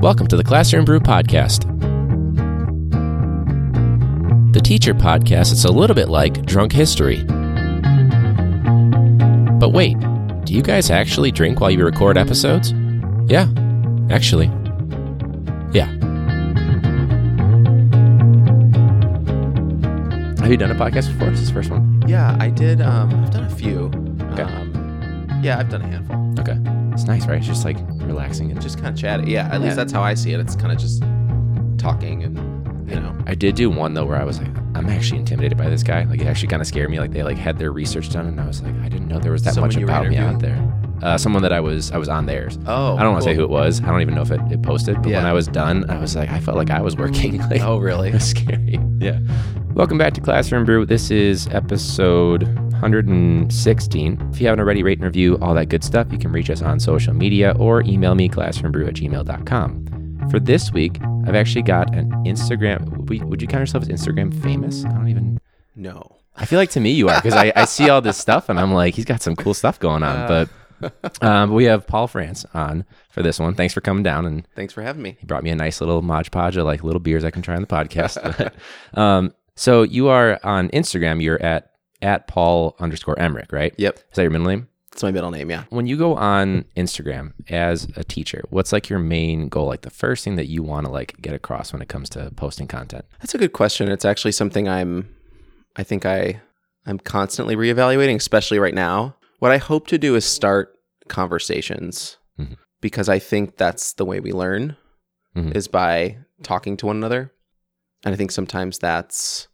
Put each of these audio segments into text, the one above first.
Welcome to the Classroom Brew Podcast. The teacher podcast is a little bit like drunk history. But wait, do you guys actually drink while you record episodes? Yeah, actually. Yeah. Have you done a podcast before? This is the first one? Yeah, I did. Um, I've done a few. Okay. Um, yeah, I've done a handful. Okay. It's nice, right? It's just like relaxing and just. Kind of chatting. Yeah, at Yeah. least that's how I see it. It's kind of just talking and you know. I did do one though where I was like, I'm actually intimidated by this guy. Like it actually kind of scared me. Like they like had their research done, and I was like, I didn't know there was that Someone much about me out there. Uh, someone that I was I was on theirs. Oh, I don't want to say who it was. I don't even know if it, it posted. But when I was done, I was like, I felt like I was working. like, Oh, really? it was scary. Yeah. Welcome back to Classroom Brew. This is episode 116. If you haven't already, rate and review, all that good stuff, you can reach us on social media or email me, classroombrew at gmail.com. For this week, I've actually got an Instagram. Would, you count yourself as Instagram famous? I don't even. No. I feel like to me you are because I, I see all this stuff and I'm like, he's got some cool stuff going on. Uh. but um, we have Paul France on for this one. Thanks for coming down and Thanks for having me. he brought me a nice little Mod Podge of like little beers I can try on the podcast. um, so you are on Instagram. You're at at Paul underscore Emerich, right? Yep, Is that your middle name? it's my middle name. Yeah. When you go on Instagram as a teacher, what's like your main goal? Like the first thing that you want to like get across when it comes to posting content? That's a good question. It's actually something I'm. I think I I'm constantly reevaluating, especially right now. What I hope to do is start conversations Mhm. because I think that's the way we learn Mhm. is by talking to one another. And I think sometimes that's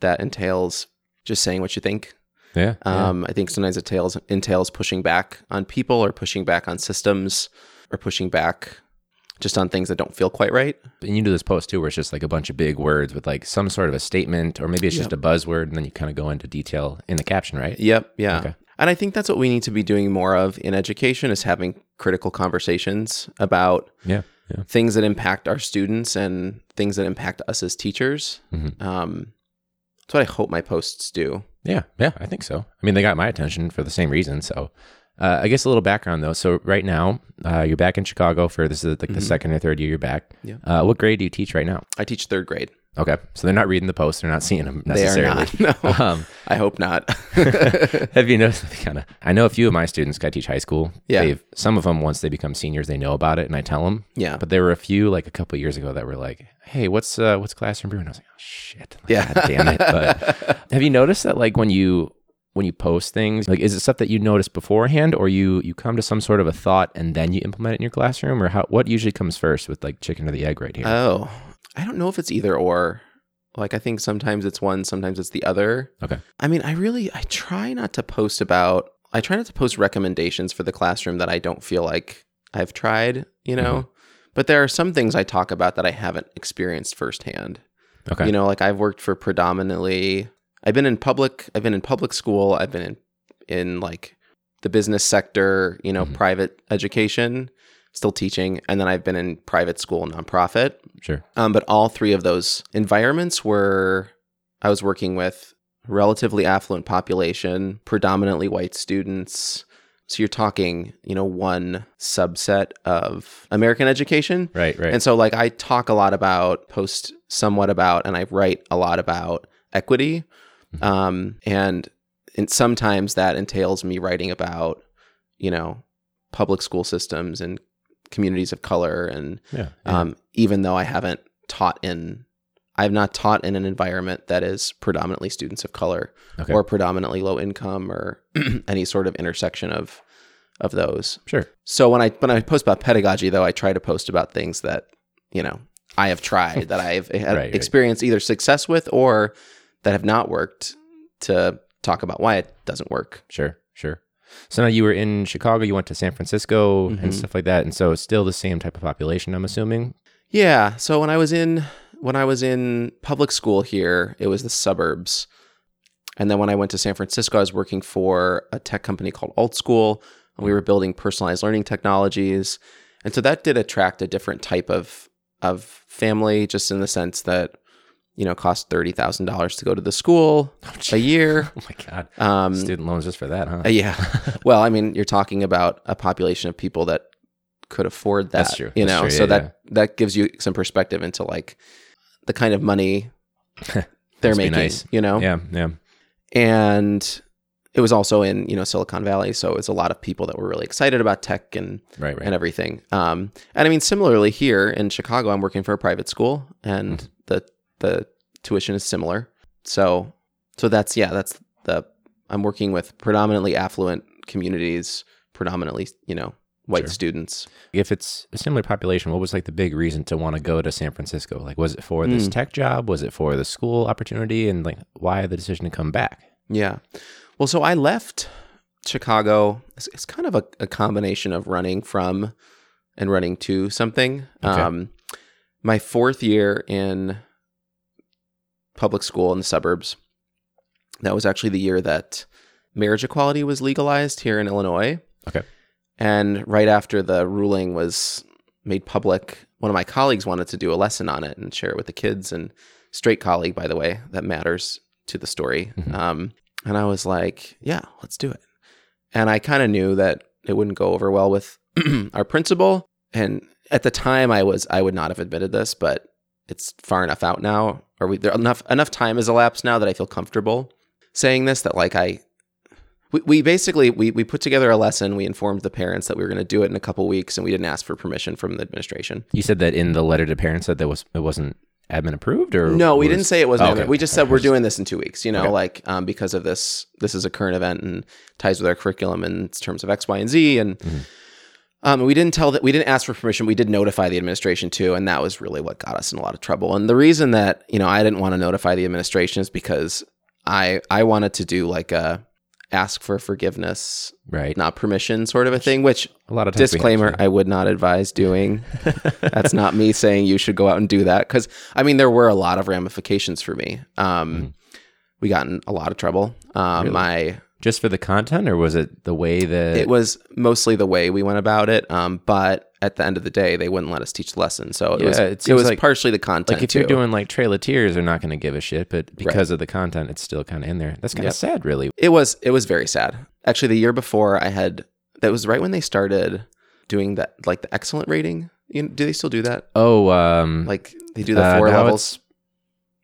that entails just saying what you think. Yeah. Um, I think sometimes it entails entails pushing back on people or pushing back on systems or pushing back just on things that don't feel quite right. And you do this post too, where it's just like a bunch of big words with like some sort of a statement, or maybe it's just a buzzword, and then you kind of go into detail in the caption, right? Yep. Yeah. Okay. And I think that's what we need to be doing more of in education is having critical conversations about Yeah. Yeah. things that impact our students and things that impact us as teachers. Mhm. Um, that's what I hope my posts do. Yeah, yeah, I think so. I mean, they got my attention for the same reason. So, uh, I guess a little background though. So, right now, uh, you're back in Chicago for this is like the second or third year you're back. Yeah. Uh, what grade do you teach right now? I teach third grade. Okay, so they're not reading the posts. They're not seeing them necessarily. They are not. No. Um, I hope not. have you noticed? Kind of. I know a few of my students. I teach high school. Yeah. They've, some of them once they become seniors, they know about it, and I tell them. yeah. But there were a few like a couple years ago that were like, "Hey, what's uh, what's classroom brew?" And I was like, "Oh shit, like, Yeah. God damn it!" But have you noticed that like when you when you post things, like is it stuff that you notice beforehand, or you you come to some sort of a thought and then you implement it in your classroom, or how what usually comes first with like chicken or the egg right here? Oh, I don't know if it's either or. Like I think sometimes it's one, sometimes it's the other. Okay. I mean, I really I try not to post about I try not to post recommendations for the classroom that I don't feel like I've tried, you know. Mm-hmm. But there are some things I talk about that I haven't experienced firsthand. okay. You know, like I've worked for predominantly I've been in public I've been in public school, I've been in in like the business sector, you know, Mhm. private education, still teaching, and then I've been in private school nonprofit. sure. Um, but all three of those environments were I was working with relatively affluent population, predominantly white students. So you're talking, you know, one subset of American education. Right. Right. And so like I talk a lot about, post somewhat about, and I write a lot about equity. Mhm. Um, and and sometimes that entails me writing about, you know, public school systems and communities of color and yeah. yeah. um, even though I haven't taught in, I have not taught in an environment that is predominantly students of color okay. or predominantly low income or any sort of intersection of of those. sure. So when I when I post about pedagogy, though, I try to post about things that you know I have tried that I've had Right, right. experienced either success with or that have not worked to talk about why it doesn't work. Sure, sure. So now you were in Chicago, you went to San Francisco and Mhm. stuff like that, and so it's still the same type of population, I'm assuming. Yeah. So when I was in when I was in public school here, it was the suburbs. And then when I went to San Francisco, I was working for a tech company called Alt School, and we were building personalized learning technologies. And so that did attract a different type of of family, just in the sense that you know cost thirty thousand dollars to go to the school a year. Oh my god, Um, student loans just for that, huh? uh, yeah. Well, I mean, you're talking about a population of people that could afford that. That's true. You That's know, true. so Yeah, that yeah. that gives you some perspective into like the kind of money they're making. nice. You know, Yeah, yeah. and it was also in you know Silicon Valley, so it's a lot of people that were really excited about tech and Right, right. and everything. Um, and I mean, similarly here in Chicago, I'm working for a private school, and the the tuition is similar. So so that's yeah, that's the I'm working with predominantly affluent communities, predominantly you know white Sure. students. if it's a similar population, what was like the big reason to want to go to San Francisco? Like, was it for this Mm. tech job? Was it for the school opportunity? And like, why the decision to come back? Yeah. Well, so I left Chicago. It's, it's kind of a, a combination of running from and running to something. Okay. Um, my fourth year in public school in the suburbs, that was actually the year that marriage equality was legalized here in Illinois. Okay. And right after the ruling was made public, one of my colleagues wanted to do a lesson on it and share it with the kids. And straight colleague, by the way, that matters to the story. Mhm. Um, and I was like, yeah, let's do it. And I kind of knew that it wouldn't go over well with our principal. And at the time, I was I would not have admitted this, but it's far enough out now, or we there enough enough time has elapsed now that I feel comfortable saying this. That like I, we, we basically we we put together a lesson. We informed the parents that we were going to do it in a couple weeks, and we didn't ask for permission from the administration. You said that in the letter to parents that there was it wasn't admin approved, or No, we was- didn't say it wasn't. Oh, okay. We just said we're doing this in two weeks. You know, Okay. like um, because of this, this is a current event and ties with our curriculum in terms of X, Y, and Z. And Mhm. Um, we didn't tell that we didn't ask for permission. We did notify the administration too, and that was really what got us in a lot of trouble. And the reason that you know I didn't want to notify the administration is because I I wanted to do like a ask for forgiveness, right. not permission sort of a thing, which A lot of disclaimer i would not advise doing that's not me saying you should go out and do that because i mean there were a lot of ramifications for me um, we got in a lot of trouble um, Really? my just for the content, or was it the way that it was mostly the way we went about it um, but at the end of the day they wouldn't let us teach the lesson so it Yeah, was it it, was like- partially the content like if too. you're doing like Trail of Tears, they're not going to give a shit, but because of the content, it's still kind of in there. That's kind of Yep. sad, really. it was it was very sad actually the year before i had that was right when they started doing that like the excellent rating you know, do they still do that Oh, um, like they do the uh, four now levels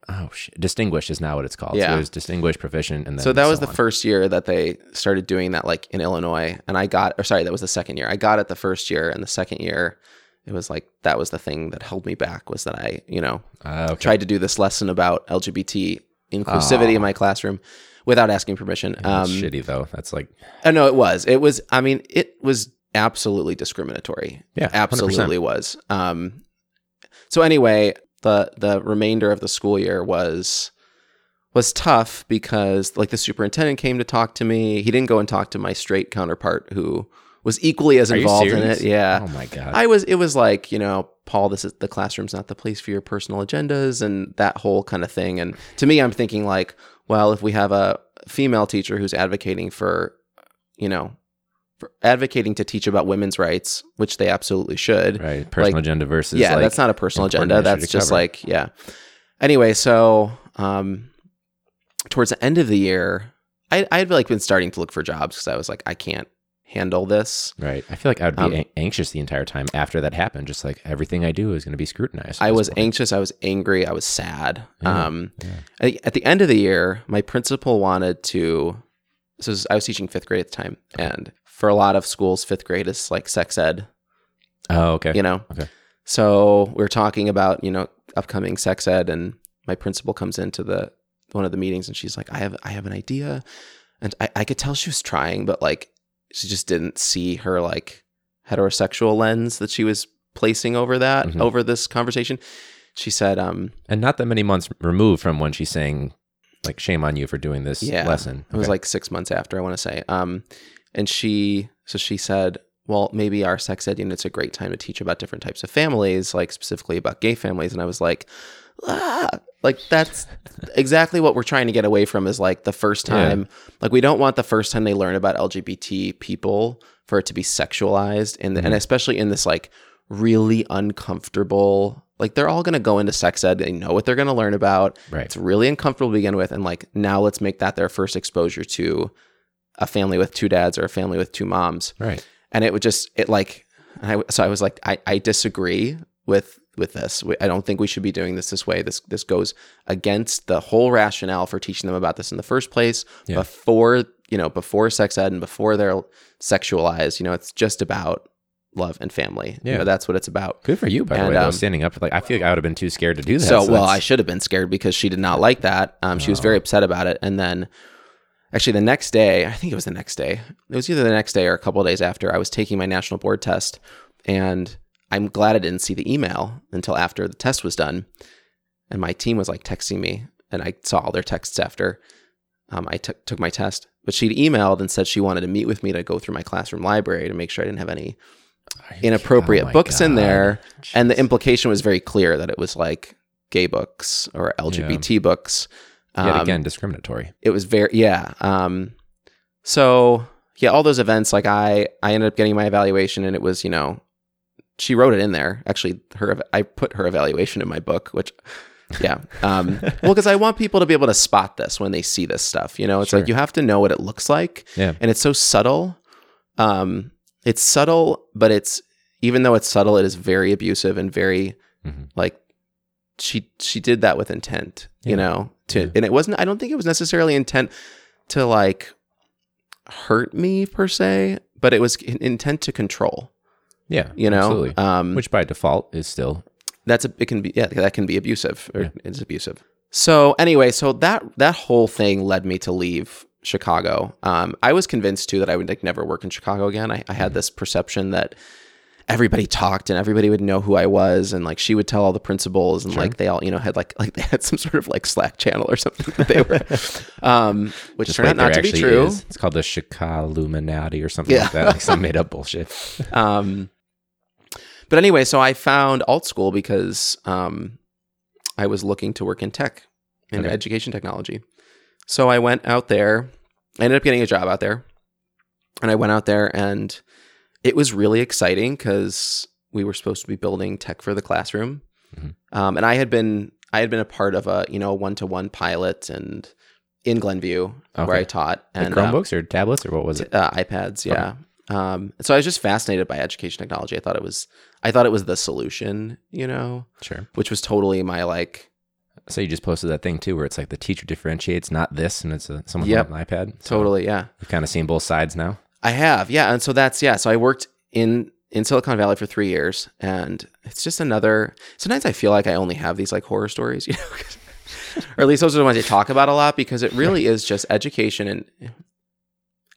Oh shit! Distinguished is now what it's called. Yeah. So it was distinguished, proficient, and then so that was the on. first year that they started doing that like in illinois and i got or sorry that was the second year i got it the first year and the second year it was like that was the thing that held me back was that i you know Ah, okay. tried to do this lesson about lgbt inclusivity in my classroom without asking permission That's um shitty though. That's like oh no it was it was i mean it was absolutely discriminatory yeah, 100%. absolutely was um so anyway the the remainder of the school year was was tough because like the superintendent came to talk to me he didn't go and talk to my straight counterpart who was equally as involved in it yeah Oh my god. I was it was like, you know, Paul, this is the classroom's not the place for your personal agendas and that whole kind of thing. And to me, I'm thinking like, well, if we have a female teacher who's advocating for, you know, advocating to teach about women's rights, which they absolutely should. right. Personal like- agenda versus yeah, like, that's not a personal agenda. That's just cover. like, yeah. Anyway, so um towards the end of the year, I I had like been starting to look for jobs because I was like, I can't handle this. right. I feel like I'd be Um, an- anxious the entire time after that happened. Just like everything I do is going to be scrutinized. I was point. anxious. I was angry. I was sad. Yeah, Um, yeah. at, at the end of the year, my principal wanted to. So I was teaching fifth grade at the time, and for a lot of schools, fifth grade is like sex ed. Oh, okay. You know. Okay. So we are talking about you know upcoming sex ed, and my principal comes into the one of the meetings, and she's like, "I have I have an idea," and I, I could tell she was trying, but like she just didn't see her like heterosexual lens that she was placing over that Mhm. over this conversation. She said, um, And not that many months removed from when she's saying, like, shame on you for doing this Yeah. lesson. It was Okay. like six months after, I want to say. Um, and she, so she said, well, maybe our sex ed unit's a great time to teach about different types of families, like specifically about gay families. And I was like, ah, like that's exactly what we're trying to get away from is like the first Yeah. time, like we don't want the first time they learn about LGBT people for it to be sexualized. And, and Mhm. especially in this like really uncomfortable, like they're all going to go into sex ed. They know what they're going to learn about. right. It's really uncomfortable to begin with. And like now let's make that their first exposure to a family with two dads or a family with two moms. Right. And it would just, it like, I, so I was like, I, I disagree with with this. We, I don't think we should be doing this this way. This this goes against the whole rationale for teaching them about this in the first place. Yeah. Before you know, before sex ed and before they're sexualized, you know, it's just about love and family. You Yeah. know, that's what it's about. Good for you, by the And, way, though, um, standing up. Like I feel like I would have been too scared to do that. So, well, that's- I should have been scared because she did not like that. Um, she was Oh. very upset about it. And then, actually, the next day, I think it was the next day. It was either the next day or a couple of days after. I was taking my national board test, and I'm glad I didn't see the email until after the test was done. And my team was like texting me, and I saw all their texts after um, I took took my test. But she'd emailed and said she wanted to meet with me to go through my classroom library to make sure I didn't have any inappropriate Oh books in God. there. And the implication was very clear that it was like gay books or LGBT books. Yet Um, again, discriminatory. it was very yeah. Um, so yeah, all those events, like I, I ended up getting my evaluation, and it was you know, she wrote it in there. Actually, her I put her evaluation in my book, which. Yeah. Um, well, because I want people to be able to spot this when they see this stuff. You know, it's Sure. like you have to know what it looks like Yeah. and it's so subtle. Um, it's subtle, but it's even though it's subtle, it is very abusive and very Mhm. like she she did that with intent, Yeah. you know. To Yeah. and it wasn't. I don't think it was necessarily intent to like hurt me per se, but it was in- intent to control. Yeah. You know, absolutely. um, Which by default is still that's a, it can be yeah that can be abusive or Yeah. it's abusive so anyway so that that whole thing led me to leave chicago um, i was convinced too that i would like never work in chicago again I, I had this perception that everybody talked and everybody would know who i was and like she would tell all the principals and Sure. like they all you know had like like they had some sort of like slack channel or something that they were um which just turned out not to be true is. It's called the Chicaluminati or something Yeah. like that, like some made up bullshit. um, but anyway, so I found alt school because um, I was looking to work in tech, in Okay. education technology. So I went out there. I ended up getting a job out there, and I went out there, and it was really exciting because we were supposed to be building tech for the classroom, Mhm. um, and I had been I had been a part of a you know one to one pilot and in Glenview where I taught Like and um, Chromebooks or tablets or what was it? uh, iPads, yeah. Um, so I was just fascinated by education technology. I thought it was, I thought it was the solution, you know, Sure. which was totally my like, So you just posted that thing too, where it's like the teacher differentiates, not this, and it's a, someone Yep. on an iPad. So totally, yeah. You've kind of seen both sides now. I have, yeah. And so that's yeah. So I worked in in Silicon Valley for three years, and it's just another. Sometimes I feel like I only have these like horror stories, you know, or at least those are the ones I talk about a lot because it really is just education and.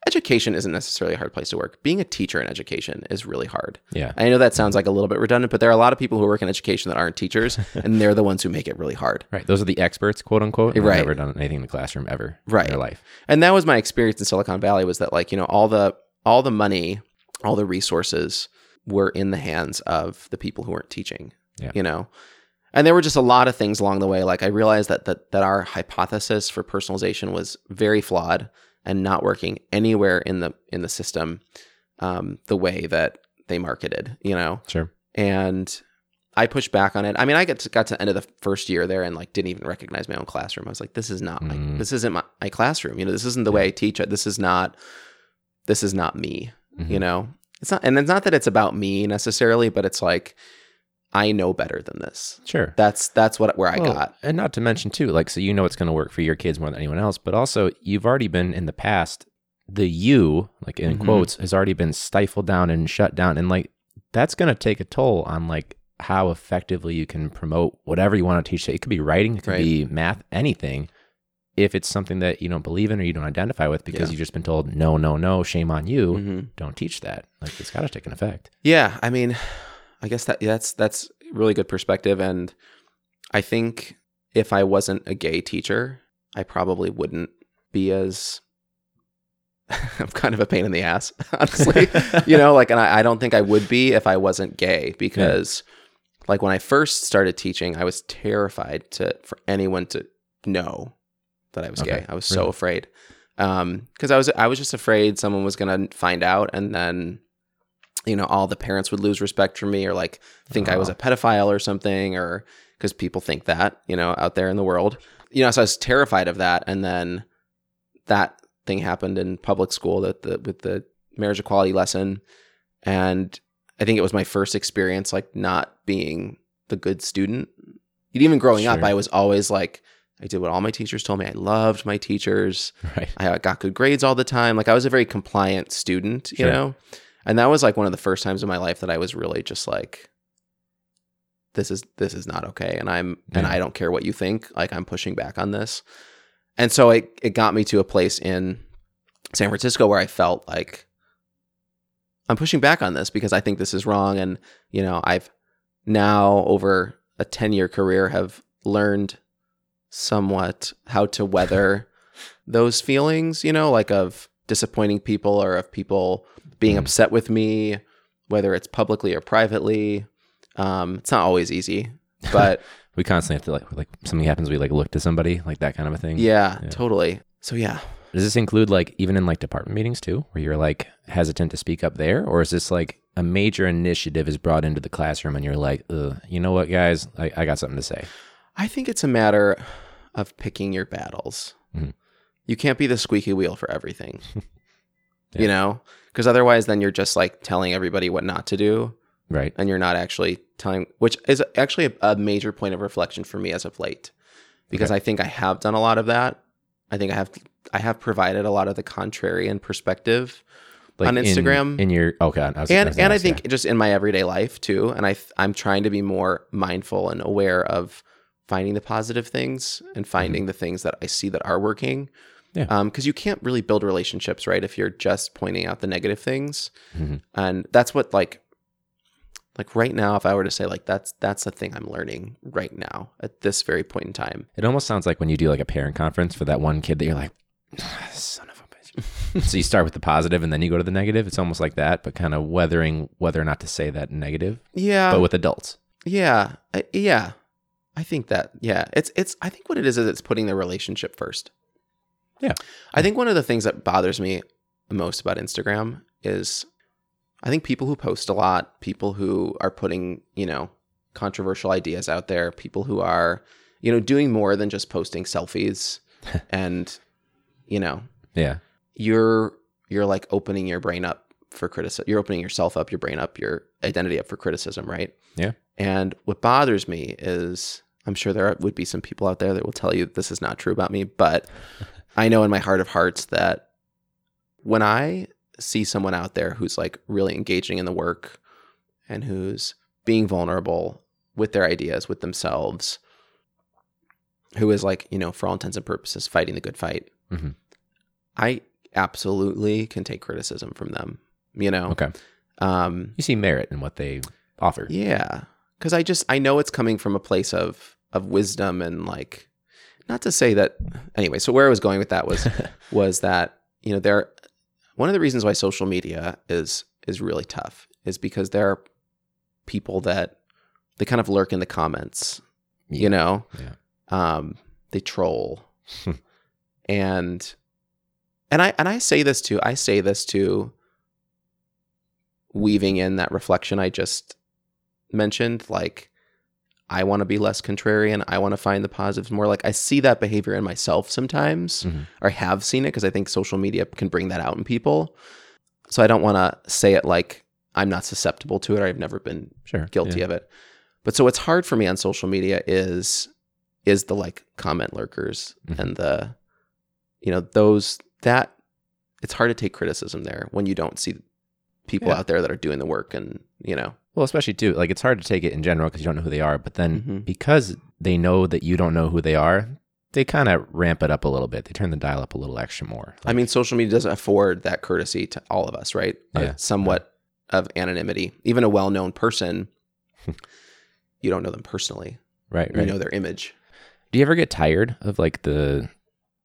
Education isn't necessarily a hard place to work. Being a teacher in education is really hard. Yeah. I know that sounds like a little bit redundant, but there are a lot of people who work in education that aren't teachers, and they're the ones who make it really hard. Right. Those are the experts, quote unquote. Right. Never done anything in the classroom ever Right. in their life. And that was my experience in Silicon Valley was that like, you know, all the all the money, all the resources were in the hands of the people who weren't teaching. Yeah. You know. And there were just a lot of things along the way. Like I realized that that that our hypothesis for personalization was very flawed and not working anywhere in the in the system um, the way that they marketed, you know. Sure. and I pushed back on it. I mean, I got to, got to the end of the first year there and like didn't even recognize my own classroom. I was like, this is not my, Mm. this isn't my, my classroom. You know, this isn't the way I teach it. This is not, this is not me, Mhm. you know, it's not, and it's not that it's about me necessarily, but it's like, I know better than this. Sure. That's, that's what, where I Well, got. And not to mention too, like so you know it's going to work for your kids more than anyone else, but also you've already been in the past. The you, like in Mhm. quotes, has already been stifled down and shut down, and like that's going to take a toll on like how effectively you can promote whatever you want to teach. It could be writing, it could Right. be math, anything. If it's something that you don't believe in or you don't identify with because Yeah. you've just been told no, no, no, shame on you, Mhm. don't teach that. Like it's got to take an effect. Yeah, I mean, I guess that that's that's really good perspective, and I think if I wasn't a gay teacher, I probably wouldn't be as. I'm kind of a pain in the ass, honestly. you know, like, and I, I don't think I would be if I wasn't gay because, like, when I first started teaching, I was terrified to for anyone to know that I was Okay, gay. I was so really? afraid, um, because I was I was just afraid someone was gonna find out, and then, you know, all the parents would lose respect for me, or like think I was a pedophile or something, or because people think that, you know, out there in the world, you know. So I was terrified of that, and then that thing happened in public school that the with the marriage equality lesson, and I think it was my first experience like not being the good student. Even growing up, I was always like, I did what all my teachers told me. I loved my teachers. Right. I got good grades all the time. Like I was a very compliant student, you Sure. know? And that was like one of the first times in my life that I was really just like, this is this is not okay. And I'm and I don't care what you think. Like I'm pushing back on this. And so it it got me to a place in San Francisco where I felt like I'm pushing back on this because I think this is wrong. And, you know, I've now over a 10 year career have learned somewhat how to weather those feelings, you know, like of disappointing people or of people being Mhm. upset with me, whether it's publicly or privately. Um, it's not always easy, but We constantly have to like like something happens, we like look to somebody, like that kind of a thing. yeah, Yeah. totally. So yeah, Does this include like even in like department meetings too, where you're like hesitant to speak up there, or is this like a major initiative is brought into the classroom and you're like, Ugh, you know what, guys, I, I got something to say. I think it's a matter of picking your battles. Mhm. You can't be the squeaky wheel for everything, Yeah. you know, because otherwise, then you're just like telling everybody what not to do, Right. and you're not actually telling, which is actually a, a major point of reflection for me as of late, because Okay. I think I have done a lot of that. I think I have I have provided a lot of the contrarian perspective Like on Instagram. in, your okay, I was, I and gonna and I think just in my everyday life too. And I th- I'm trying to be more mindful and aware of finding the positive things and mm-hmm. finding the things that I see that are working. Mm-hmm. Yeah. because you can't really build relationships, right? If you're just pointing out the negative things, Mhm. and that's what like, like right now, if I were to say like that's that's the thing I'm learning right now at this very point in time. It almost sounds like when you do like a parent conference for that one kid that you're like, "Ah, son of a bitch. so you start with the positive and then you go to the negative. It's almost like that, but kind of weathering whether or not to say that negative, Yeah, but with adults. yeah, I, yeah. I think that yeah, it's it's. I think what it is is it's putting the relationship first. Yeah. I think one of the things that bothers me most about Instagram is I think people who post a lot, people who are putting, you know, controversial ideas out there, people who are, you know, doing more than just posting selfies and, you know, Yeah. you're you're like opening your brain up for criticism. You're opening yourself up, your brain up, your identity up for criticism, right? Yeah. And what bothers me is I'm sure there would be some people out there that will tell you this is not true about me, but I know in my heart of hearts that when I see someone out there who's like really engaging in the work and who's being vulnerable with their ideas, with themselves, who is like, you know, for all intents and purposes, fighting the good fight, Mhm. I absolutely can take criticism from them, you know? Okay. Um, You see merit in what they offer. yeah, because I just I know it's coming from a place of of wisdom and like, not to say that. Anyway, so where I was going with that was was that you know there one of the reasons why social media is is really tough is because there are people that they kind of lurk in the comments, Yeah. you know, Yeah. um, they troll, and and I and I say this too. I say this to weaving in that reflection I just mentioned, like I want to be less contrarian. I want to find the positives more. Like I see that behavior in myself sometimes, Mhm. or have seen it because I think social media can bring that out in people. So I don't want to say it like I'm not susceptible to it or I've never been Sure. guilty Yeah. of it. But so what's hard for me on social media is is the like comment lurkers Mhm. and the you know those that it's hard to take criticism there when you don't see people Yeah. out there that are doing the work and you know Well, especially too, like it's hard to take it in general because you don't know who they are. But then Mhm. because they know that you don't know who they are, they kind of ramp it up a little bit. They turn the dial up a little extra more. I mean social media doesn't afford that courtesy to all of us right A Yeah. somewhat of anonymity even a well-known person you don't know them personally right, you right. know their image Do you ever get tired of like the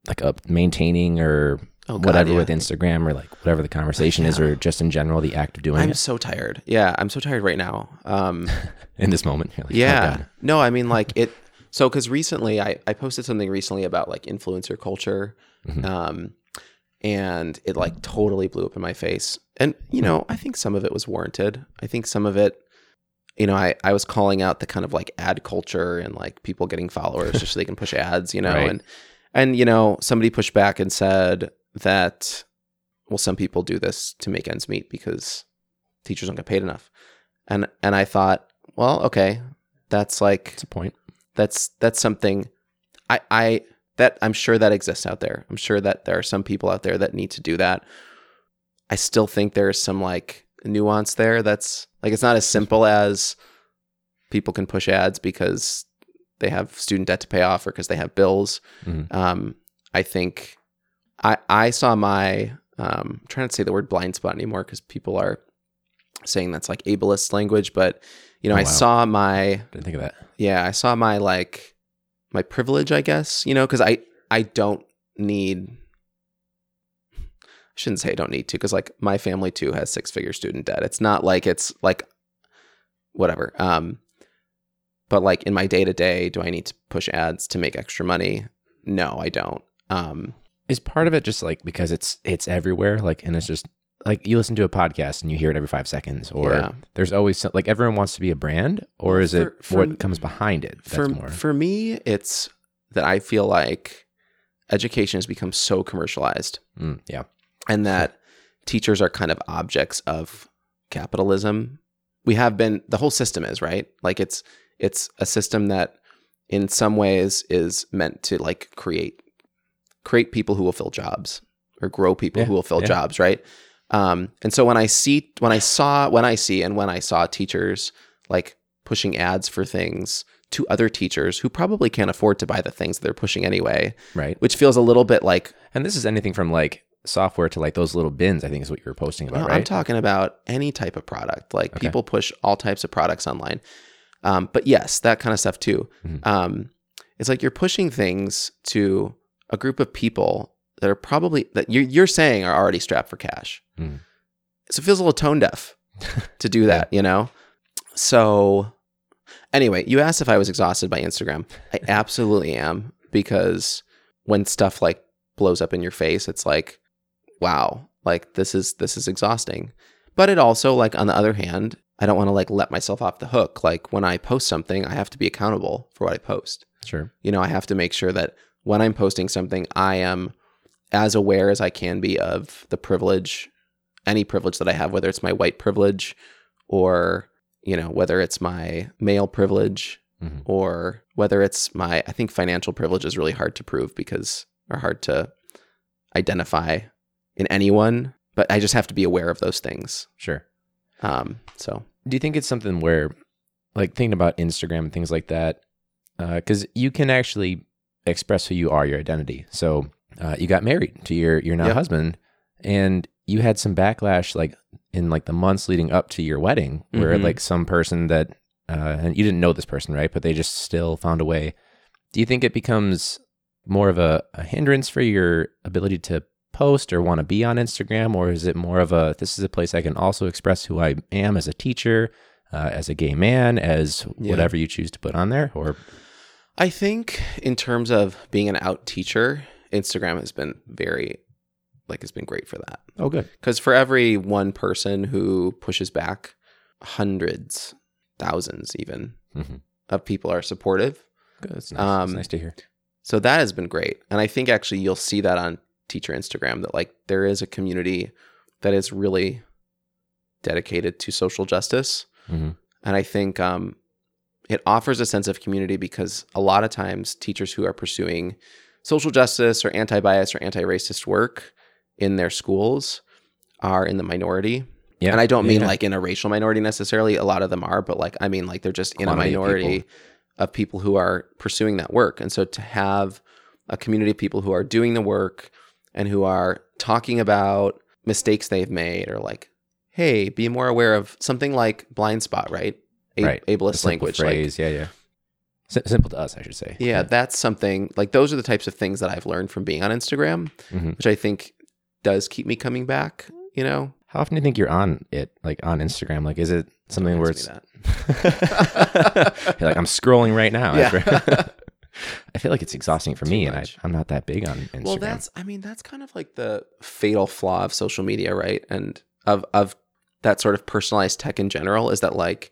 like up maintaining or oh God, whatever yeah. with Instagram or like whatever the conversation is, or just in general the act of doing i'm it so tired yeah i'm so tired right now um in this moment? Like, oh, yeah God. no i mean like it so because recently I, I posted something recently about like influencer culture Mhm. um and it like totally blew up in my face and you know i think some of it was warranted i think some of it you know i i was calling out the kind of like ad culture and like people getting followers just so they can push ads you know Right. and and you know somebody pushed back and said that well some people do this to make ends meet because teachers don't get paid enough and and I thought, well, okay, that's like That's a point. that's that's something I I that I'm sure that exists out there. I'm sure that there are some people out there that need to do that. I still think there's some like nuance there that's like it's not as simple as people can push ads because they have student debt to pay off or because they have bills. Mhm. Um, I think I I saw my um, I'm trying to say the word blind spot anymore because people are saying that's like ableist language, but you know Oh, I wow. saw my Didn't think of that. yeah, I saw my like my privilege, I guess, you know, because I I don't need. I shouldn't say I don't need to, because like my family too has six figure student debt. It's not like it's like whatever. Um, but like in my day to day, do I need to push ads to make extra money? No, I don't. Um, Is part of it just like because it's it's everywhere, like, and it's just like you listen to a podcast and you hear it every five seconds, or Yeah. there's always some, like everyone wants to be a brand, or is it for- for- what comes behind it? That's for more. for me, it's that I feel like education has become so commercialized. Mm, yeah. and that teachers are kind of objects of capitalism. We have been the whole system is, right? Like it's it's a system that in some ways is meant to like create create people who will fill jobs or grow people Yeah, who will fill yeah. jobs, right? Um, and so when I see when I saw when I see and when I saw teachers like pushing ads for things to other teachers who probably can't afford to buy the things that they're pushing anyway, Right. which feels a little bit like And this is anything from like software to like those little bins. I think is what you were posting about, No, right? I'm talking about any type of product. Like Okay. people push all types of products online. Um, but yes, that kind of stuff too. Mhm. Um, it's like you're pushing things to a group of people that are probably that you're, you're saying are already strapped for cash. Mhm. So it feels a little tone deaf to do that, you know? So anyway, you asked if I was exhausted by Instagram. I absolutely am because when stuff like blows up in your face, it's like, wow, like this is this is exhausting. But it also like on the other hand, I don't want to like let myself off the hook. Like when I post something, I have to be accountable for what I post. sure. You know, I have to make sure that when I'm posting something, I am as aware as I can be of the privilege, any privilege that I have, whether it's my white privilege or, you know, whether it's my male privilege Mhm. or whether it's my, I think financial privilege is really hard to prove because, or hard to identify in anyone, but I just have to be aware of those things. Sure. Um, so, Do you think it's something where, like, thinking about Instagram and things like that, because you can actually express who you are, your identity. So uh, you got married to your your now Yep. husband, and you had some backlash, like in like the months leading up to your wedding, where Mhm. like some person that uh, and you didn't know this person, right? But they just still found a way. Do you think it becomes more of a, a hindrance for your ability to post or want to be on Instagram, or is it more of a this is a place I can also express who I am as a teacher, uh, as a gay man, as Yeah. whatever you choose to put on there? Or I think in terms of being an out teacher, Instagram has been very, like, has been great for that. oh, good, Because for every one person who pushes back, hundreds, thousands even Mhm. of people are supportive. good. That's nice. Um, That's nice to hear. So that has been great. And I think actually you'll see that on teacher Instagram that like there is a community that is really dedicated to social justice. Mhm. And I think um, it offers a sense of community because a lot of times teachers who are pursuing social justice or anti bias or anti racist work in their schools are in the minority. Yeah, And I don't mean yeah. like in a racial minority necessarily. A lot of them are, but like I mean like they're just in a Quantity of minority people. of people who are pursuing that work. And so to have a community of people who are doing the work and who are talking about mistakes they've made or like, hey, be more aware of something like blind spot, right? A- right, Ableist language. Like, yeah, yeah. S- simple to us, I should say. yeah, that's something like those are the types of things that I've learned from being on Instagram, Mhm. which I think does keep me coming back, you know? How often do you think you're on it, like on Instagram? Like, is it something where it's Ask me that. You're like I'm scrolling right now? Yeah. I feel like it's exhausting for Too me, and I, I'm not that big on Instagram. Well, that's I mean that's kind of like the fatal flaw of social media, right? And of of that sort of personalized tech in general is that like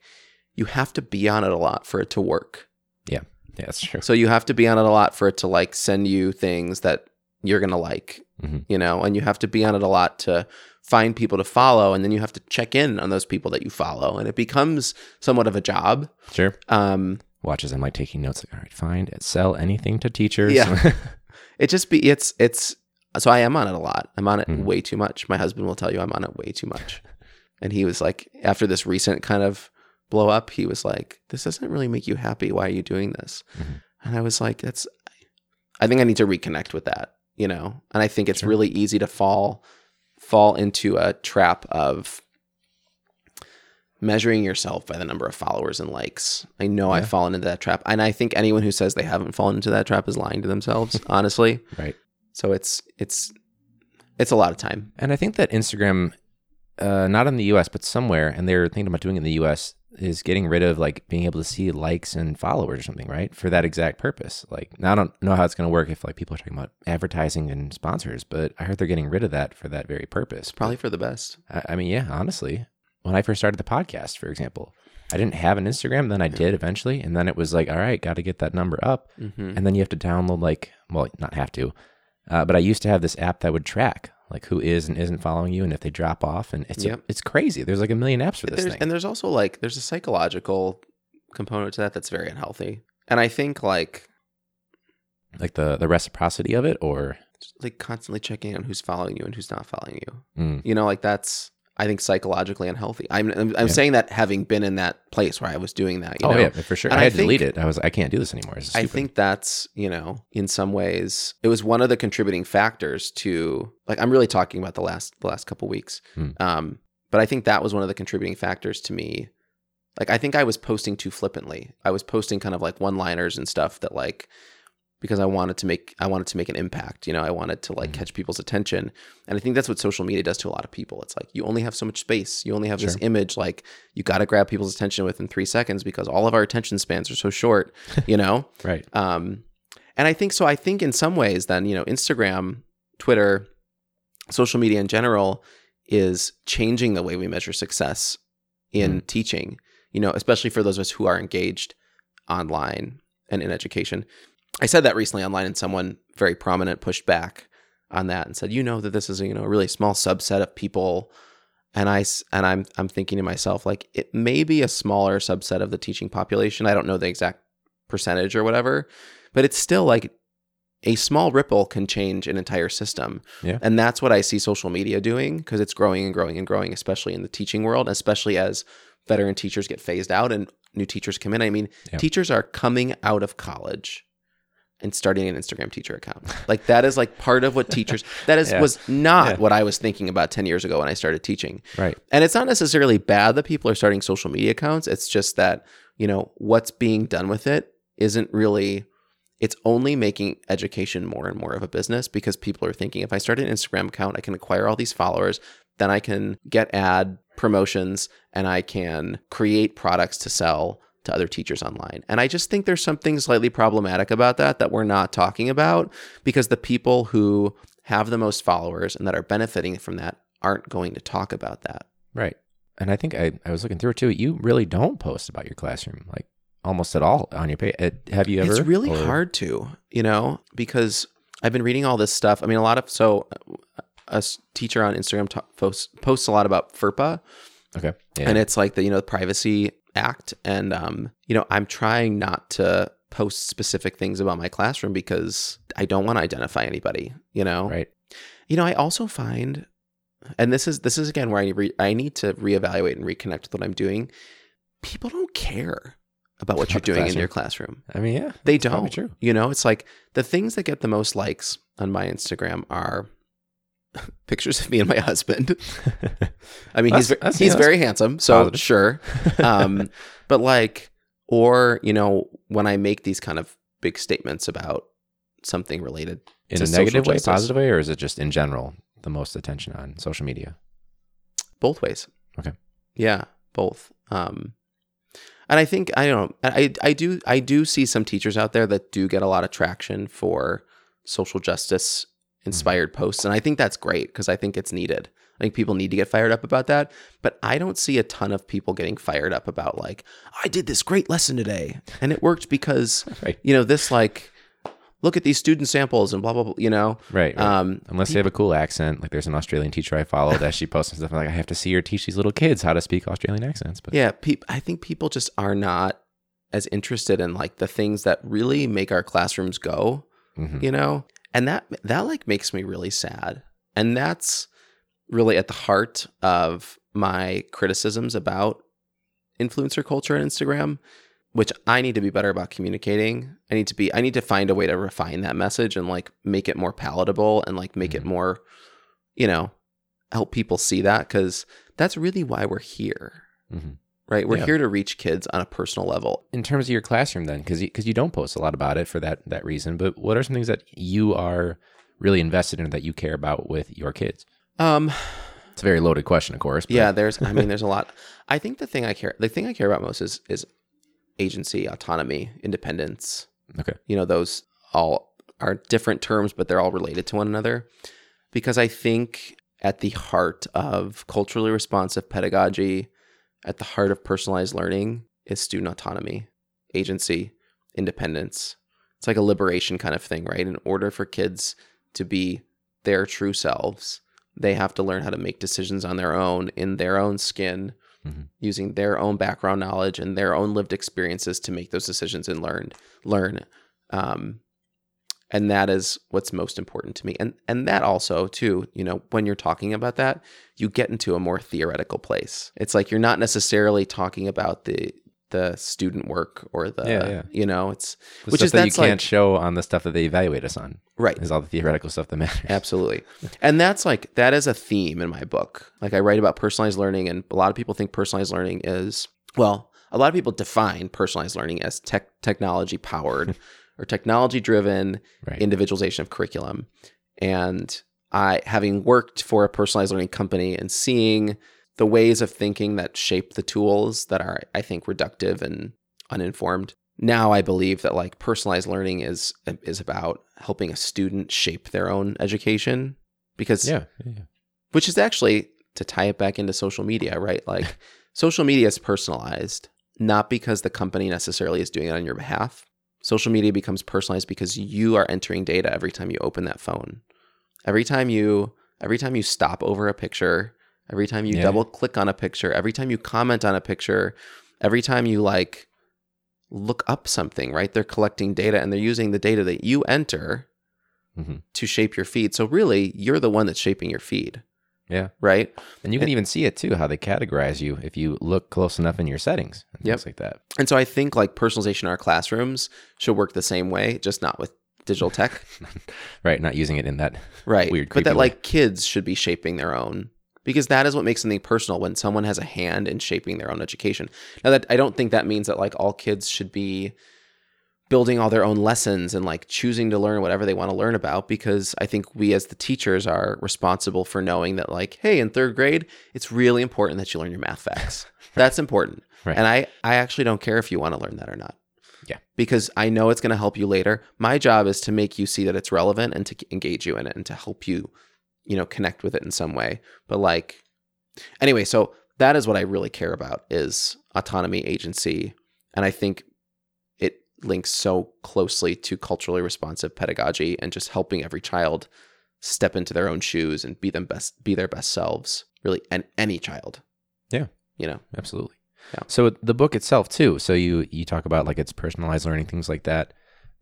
you have to be on it a lot for it to work. yeah, Yeah, that's true. So you have to be on it a lot for it to like send you things that you're going to like, Mhm. you know, and you have to be on it a lot to find people to follow. And then you have to check in on those people that you follow. And it becomes somewhat of a job. Sure. Um, Watch as I'm like taking notes. Like, all right, find and sell anything to teachers. Yeah. it just be, it's, it's, so I am on it a lot. I'm on it Mhm. way too much. My husband will tell you I'm on it way too much. And he was like, after this recent kind of blow up, he was like, this doesn't really make you happy. Why are you doing this? Mhm. And I was like, that's, I think I need to reconnect with that, you know? And I think it's Sure. really easy to fall, fall into a trap of measuring yourself by the number of followers and likes. I know Yeah. I've fallen into that trap. And I think anyone who says they haven't fallen into that trap is lying to themselves, honestly. right. So it's, it's, it's a lot of time. And I think that Instagram, uh, not in the U.S. but somewhere, and they're thinking about doing it in the U.S. is getting rid of like being able to see likes and followers or something, right? For that exact purpose. Like, now I don't know how it's going to work if like people are talking about advertising and sponsors, but I heard they're getting rid of that for that very purpose. Probably for the best. I, I mean, yeah, honestly, when I first started the podcast, for example, I didn't have an Instagram. Then I did eventually, and then it was like, all right, got to get that number up, hmm and then you have to download like, well, not have to, uh, but I used to have this app that would track like who is and isn't following you, and if they drop off, and it's Yep. it's crazy. There's like a million apps for this There's, thing. and there's also like there's a psychological component to that that's very unhealthy. And I think like like the the reciprocity of it, or like constantly checking on who's following you and who's not following you. mm, You know, like that's I think psychologically unhealthy. I'm I'm, I'm Yeah. saying that having been in that place where I was doing that. You oh know? yeah, for sure. And I I had to delete it. I was I can't do this anymore. It's I think that's, you know, in some ways it was one of the contributing factors to like I'm really talking about the last the last couple weeks. Hmm. Um but I think that was one of the contributing factors to me like I think I was posting too flippantly. I was posting kind of like one-liners and stuff that like because I wanted to make I wanted to make an impact, you know, I wanted to like Mhm. catch people's attention. And I think that's what social media does to a lot of people. It's like you only have so much space. You only have this image like you got to grab people's attention within 3 seconds because all of our attention spans are so short, you know? right. Um, and I think so. I think in some ways, then you know, Instagram, Twitter, social media in general is changing the way we measure success in teaching. You know, especially for those of us who are engaged online and in education. I said that recently online, and someone very prominent pushed back on that and said, "You know that this is a, you know a really small subset of people." And I and I'm I'm thinking to myself like it may be a smaller subset of the teaching population. I don't know the exact percentage or whatever, but it's still like a small ripple can change an entire system. Yeah. And that's what I see social media doing because it's growing and growing and growing, especially in the teaching world, especially as veteran teachers get phased out and new teachers come in. I mean, Yeah. teachers are coming out of college and starting an Instagram teacher account. Like that is like part of what teachers that is Yeah. was not Yeah. what I was thinking about 10 years ago when I started teaching. Right. And it's not necessarily bad that people are starting social media accounts. It's just that, you know, what's being done with it isn't really it's only making education more and more of a business because people are thinking if I start an Instagram account, I can acquire all these followers, then I can get ad promotions and I can create products to sell to other teachers online. And I just think there's something slightly problematic about that that we're not talking about because the people who have the most followers and that are benefiting from that aren't going to talk about that. Right. And I think I, I was looking through it too. You really don't post about your classroom like almost at all on your page. Have you ever? It's really Or- hard to, you know, because I've been reading all this stuff. I mean, a lot of so a teacher on Instagram ta- posts posts a lot about FERPA, Okay. Yeah. and it's like the you know the Privacy Act, and um, you know, I'm trying not to post specific things about my classroom because I don't want to identify anybody, you know. right. You know, I also find, and this is this is again where I re- I need to reevaluate and reconnect with what I'm doing. People don't care about what you're doing in your classroom. I mean, yeah. They don't. true. You know, it's like the things that get the most likes on my Instagram are pictures of me and my husband. I mean, he's That's- ve- that's- he's yeah, very handsome, so positive. sure. Um, but like, or you know, when I make these kind of big statements about something related in to a negative way, justice. positive way, or is it just in general the most attention on social media? both ways. Okay. Yeah, both. Um, and I think I don't know. I I do I do see some teachers out there that do get a lot of traction for social justice inspired posts, and I think that's great because I think it's needed. I think people need to get fired up about that, but I don't see a ton of people getting fired up about like I did this great lesson today and it worked because Right. you know this like look at these student samples and blah blah blah. You know, Right. right. um, Unless they have a cool accent, like there's an Australian teacher I follow that she posts and stuff. I'm like, I have to see her teach these little kids how to speak Australian accents. But yeah, peop I think people just are not as interested in like the things that really make our classrooms go. Mhm. You know, and that that like makes me really sad, and that's really at the heart of my criticisms about influencer culture and Instagram, which I need to be better about communicating. I need to be I need to find a way to refine that message and like make it more palatable and like make it Mhm. more, you know, help people see that cuz that's really why we're here. Mhm. Right? We're Yeah. here to reach kids on a personal level. in terms of your classroom, then, because because you, don't post a lot about it for that that reason. But what are some things that you are really invested in that you care about with your kids? Um It's a very loaded question, of course. but- yeah, there's I mean there's a lot. I think the thing I care the thing I care about most is is agency, autonomy, independence. Okay. you know those all are different terms but they're all related to one another because i think at the heart of culturally responsive pedagogy at the heart of personalized learning is student autonomy agency independence it's like a liberation kind of thing right in order for kids to be their true selves they have to learn how to make decisions on their own in their own skin Mhm. using their own background knowledge and their own lived experiences to make those decisions and learn learn um, and that is what's most important to me and and that also too you know when you're talking about that you get into a more theoretical place it's like you're not necessarily talking about the the student work or the Yeah, yeah. you know it's The which stuff is that you can't like show on the stuff that they evaluate us on right is all the theoretical stuff that matters. Absolutely. And that's like that is a theme in my book. Like I write about personalized learning and a lot of people think personalized learning is well, a lot of people define personalized learning as tech technology powered or technology driven Right. individualization of curriculum. And I having worked for a personalized learning company and seeing the ways of thinking that shape the tools that are I think reductive and uninformed. Now I believe that like personalized learning is is about helping a student shape their own education because yeah. yeah, yeah. which is actually to tie it back into social media, right? Like social media is personalized not because the company necessarily is doing it on your behalf. Social media becomes personalized because you are entering data every time you open that phone. Every time you every time you stop over a picture, every time you Yeah. double click on a picture, every time you comment on a picture, every time you like look up something, right? They're collecting data and they're using the data that you enter Mhm. to shape your feed. So really, you're the one that's shaping your feed, Yeah. right? And you can even see it too, how they categorize you if you look close enough in your settings and Yep. things like that. And so I think like personalization in our classrooms should work the same way, just not with digital tech, Right. Not using it in that. right? Weird, but that way. like kids should be shaping their own because that is what makes something personal when someone has a hand in shaping their own education. Now that I don't think that means that like all kids should be building all their own lessons and like choosing to learn whatever they want to learn about because I think we as the teachers are responsible for knowing that like hey in 3rd grade it's really important that you learn your math facts. That's important. Right. And I I actually don't care if you want to learn that or not. Yeah. Because I know it's going to help you later. My job is to make you see that it's relevant and to engage you in it and to help you you know connect with it in some way. But like anyway, so that is what I really care about is autonomy, agency, and I think links so closely to culturally responsive pedagogy and just helping every child step into their own shoes and be them best be their best selves. Really, and any child. Yeah. You know. Absolutely. Yeah. So the book itself too. So you you talk about like it's personalized learning things like that,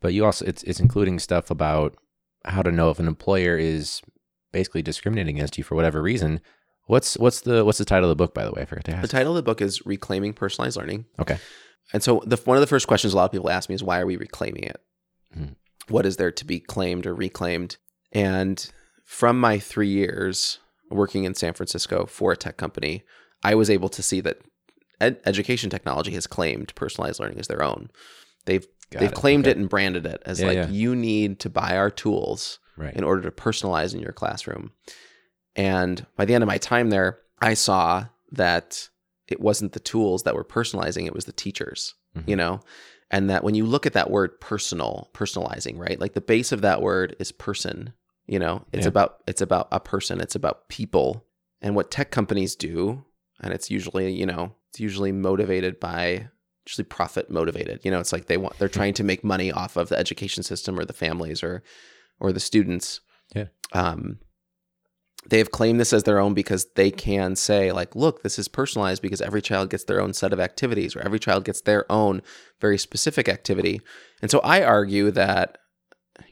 but you also it's it's including stuff about how to know if an employer is basically discriminating against you for whatever reason. What's what's the what's the title of the book by the way? I forgot to ask The title of the book is Reclaiming Personalized Learning. Okay. And so the one of the first questions a lot of people ask me is why are we reclaiming it? Mhm. What is there to be claimed or reclaimed? And from my 3 years working in San Francisco for a tech company, I was able to see that ed- education technology has claimed personalized learning as their own. They've Got they've it. claimed Okay. it and branded it as Yeah, like yeah. you need to buy our tools Right. in order to personalize in your classroom. And by the end of my time there, I saw that it wasn't the tools that were personalizing, it was the teachers, Mhm. you know? And that when you look at that word personal, personalizing, right? Like the base of that word is person, you know? It's Yeah. about it's about a person, it's about people. And what tech companies do, and it's usually, you know, it's usually motivated by usually profit motivated. You know, it's like they want they're trying to make money off of the education system or the families or or the students. Yeah. Um, they have claimed this as their own because they can say like, look, this is personalized because every child gets their own set of activities or every child gets their own very specific activity. And so I argue that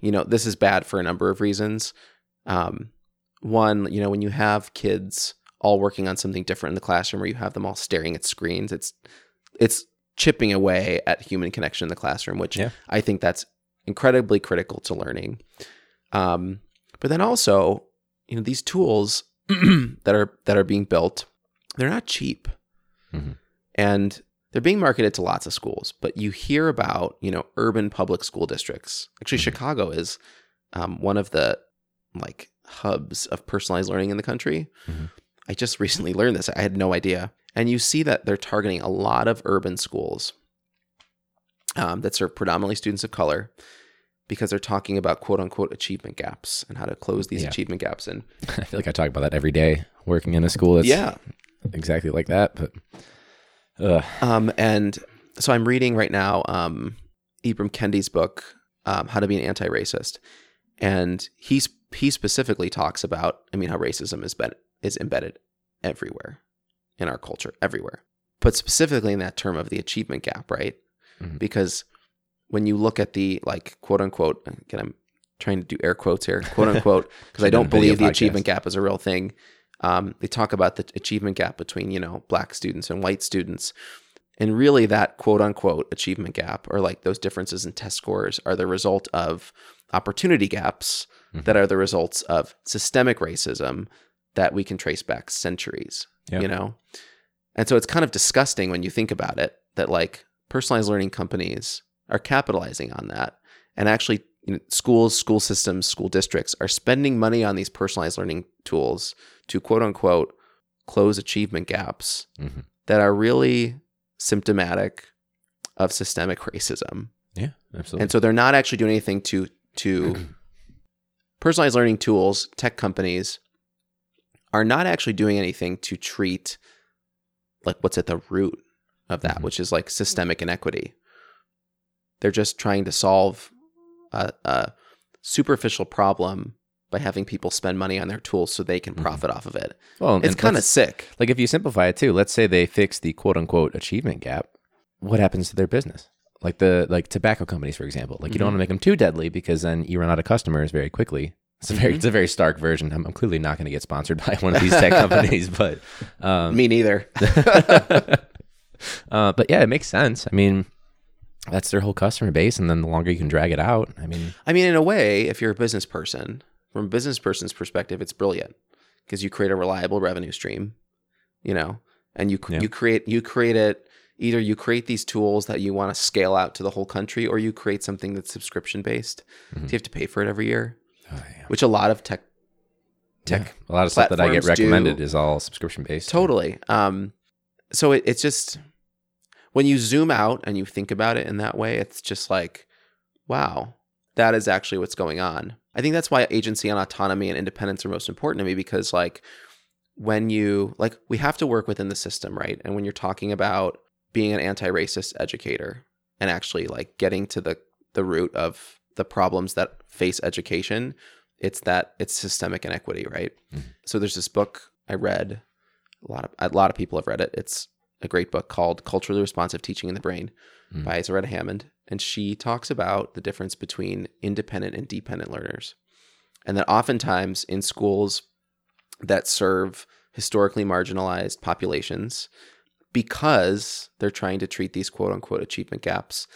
you know this is bad for a number of reasons. Um, one, you know, when you have kids all working on something different in the classroom, or you have them all staring at screens, it's it's chipping away at human connection in the classroom, which Yeah. I think that's incredibly critical to learning. Um, but then also, you know, these tools that are that are being built, they're not cheap, Mhm. and they're being marketed to lots of schools. But you hear about you know urban public school districts. Actually, Mhm. Chicago is um, one of the like hubs of personalized learning in the country. Mhm. I just recently learned this. I had no idea. And you see that they're targeting a lot of urban schools um, that serve predominantly students of color because they're talking about quote unquote achievement gaps and how to close these Yeah. achievement gaps. And I feel like I talk about that every day working in a school that's yeah. exactly like that. But uh, Um, and so I'm reading right now um, Ibram Kendi's book, um, How to Be an Anti-Racist, and he's he specifically talks about, I mean, how racism is been, is embedded everywhere in our culture, everywhere, but specifically in that term of the achievement gap, right? Mhm. Because when you look at the like quote unquote, again, I'm trying to do air quotes here, quote unquote, because I don't believe the podcast. achievement gap is a real thing. Um, they talk about the achievement gap between you know black students and white students, and really that quote unquote achievement gap or like those differences in test scores are the result of opportunity gaps Mhm. that are the results of systemic racism that we can trace back centuries. Yeah. You know, and so it's kind of disgusting when you think about it that like personalized learning companies are capitalizing on that and actually you know, schools school systems school districts are spending money on these personalized learning tools to quote unquote close achievement gaps Mhm. that are really symptomatic of systemic racism yeah, absolutely. and so they're not actually doing anything to to personalized learning tools tech companies are not actually doing anything to treat like what's at the root of that Mhm. which is like systemic inequity they're just trying to solve a, a superficial problem by having people spend money on their tools so they can Mhm. profit off of it well, it's kind of sick like if you simplify it too. Let's say they fix the quote unquote achievement gap. What happens to their business? Like the like tobacco companies, for example. Like you don't Mhm. want to make them too deadly because then you run out of customers very quickly. It's a very Mhm. it's a very stark version. I'm, I'm clearly not going to get sponsored by one of these tech companies, but um, me neither uh, but yeah, it makes sense. I mean, that's their whole customer base, and then the longer you can drag it out, I mean, I mean, in a way, if you're a business person, from a business person's perspective, it's brilliant because you create a reliable revenue stream, you know, and you Yeah. you create you create it. Either you create these tools that you want to scale out to the whole country, or you create something that's subscription based. Mhm. So you have to pay for it every year, oh, yeah. which a lot of tech tech Yeah. a lot of stuff that I get platforms do- recommended is all subscription based. Totally. Um, so it, it's just when you zoom out and you think about it in that way, it's just like, wow, that is actually what's going on. I think that's why agency and autonomy and independence are most important to me because, like, when you like, we have to work within the system, right? And when you're talking about being an anti-racist educator and actually like getting to the the root of the problems that face education, it's that it's systemic inequity, right? Mhm. So there's this book I read a lot of a lot of people have read it. It's a great book called Culturally Responsive Teaching in the Brain Mm. by Zaretta Hammond, and she talks about the difference between independent and dependent learners, and that oftentimes in schools that serve historically marginalized populations, because they're trying to treat these quote unquote achievement gaps,